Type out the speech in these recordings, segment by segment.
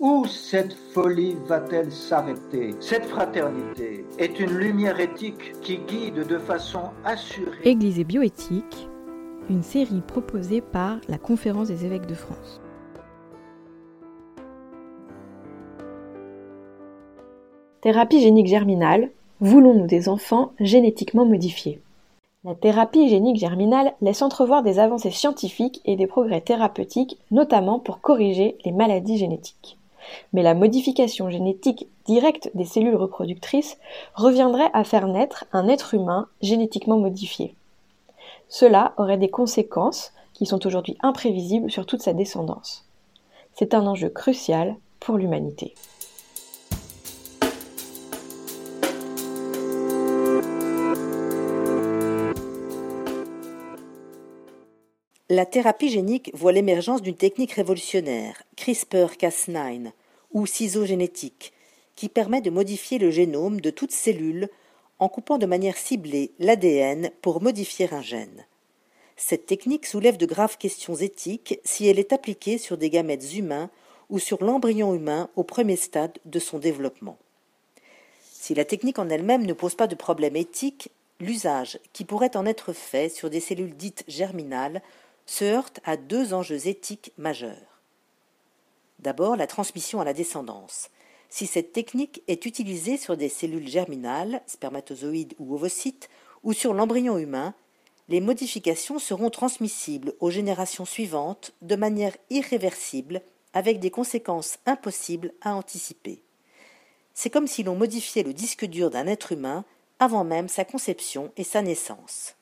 Où cette folie va-t-elle s'arrêter? Cette fraternité est une lumière éthique qui guide de façon assurée. Église et bioéthique, une série proposée par la Conférence des évêques de France. Thérapie génique germinale, voulons-nous des enfants génétiquement modifiés? La thérapie génique germinale laisse entrevoir des avancées scientifiques et des progrès thérapeutiques, notamment pour corriger les maladies génétiques. Mais la modification génétique directe des cellules reproductrices reviendrait à faire naître un être humain génétiquement modifié. Cela aurait des conséquences qui sont aujourd'hui imprévisibles sur toute sa descendance. C'est un enjeu crucial pour l'humanité. La thérapie génique voit l'émergence d'une technique révolutionnaire, CRISPR-Cas9, ou ciseaux génétiques, qui permet de modifier le génome de toute cellule en coupant de manière ciblée l'ADN pour modifier un gène. Cette technique soulève de graves questions éthiques si elle est appliquée sur des gamètes humains ou sur l'embryon humain au premier stade de son développement. Si la technique en elle-même ne pose pas de problème éthique, l'usage qui pourrait en être fait sur des cellules dites germinales se heurte à deux enjeux éthiques majeurs. D'abord, la transmission à la descendance. Si cette technique est utilisée sur des cellules germinales, spermatozoïdes ou ovocytes, ou sur l'embryon humain, les modifications seront transmissibles aux générations suivantes de manière irréversible, avec des conséquences impossibles à anticiper. C'est comme si l'on modifiait le disque dur d'un être humain avant même sa conception et sa naissance.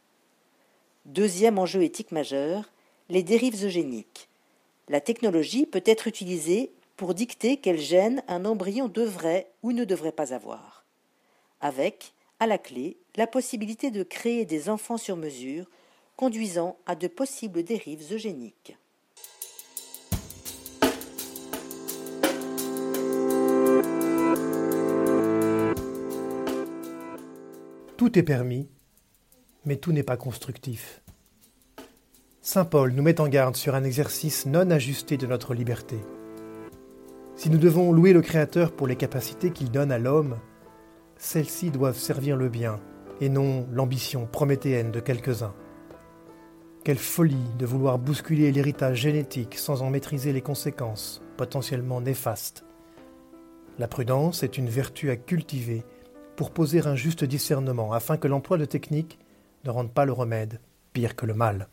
Deuxième enjeu éthique majeur, les dérives eugéniques. La technologie peut être utilisée pour dicter quel gène un embryon devrait ou ne devrait pas avoir, avec, à la clé, la possibilité de créer des enfants sur mesure, conduisant à de possibles dérives eugéniques. Tout est permis, mais tout n'est pas constructif. Saint Paul nous met en garde sur un exercice non ajusté de notre liberté. Si nous devons louer le Créateur pour les capacités qu'il donne à l'homme, celles-ci doivent servir le bien et non l'ambition prométhéenne de quelques-uns. Quelle folie de vouloir bousculer l'héritage génétique sans en maîtriser les conséquences, potentiellement néfastes. La prudence est une vertu à cultiver pour poser un juste discernement afin que l'emploi de techniques ne rende pas le remède pire que le mal.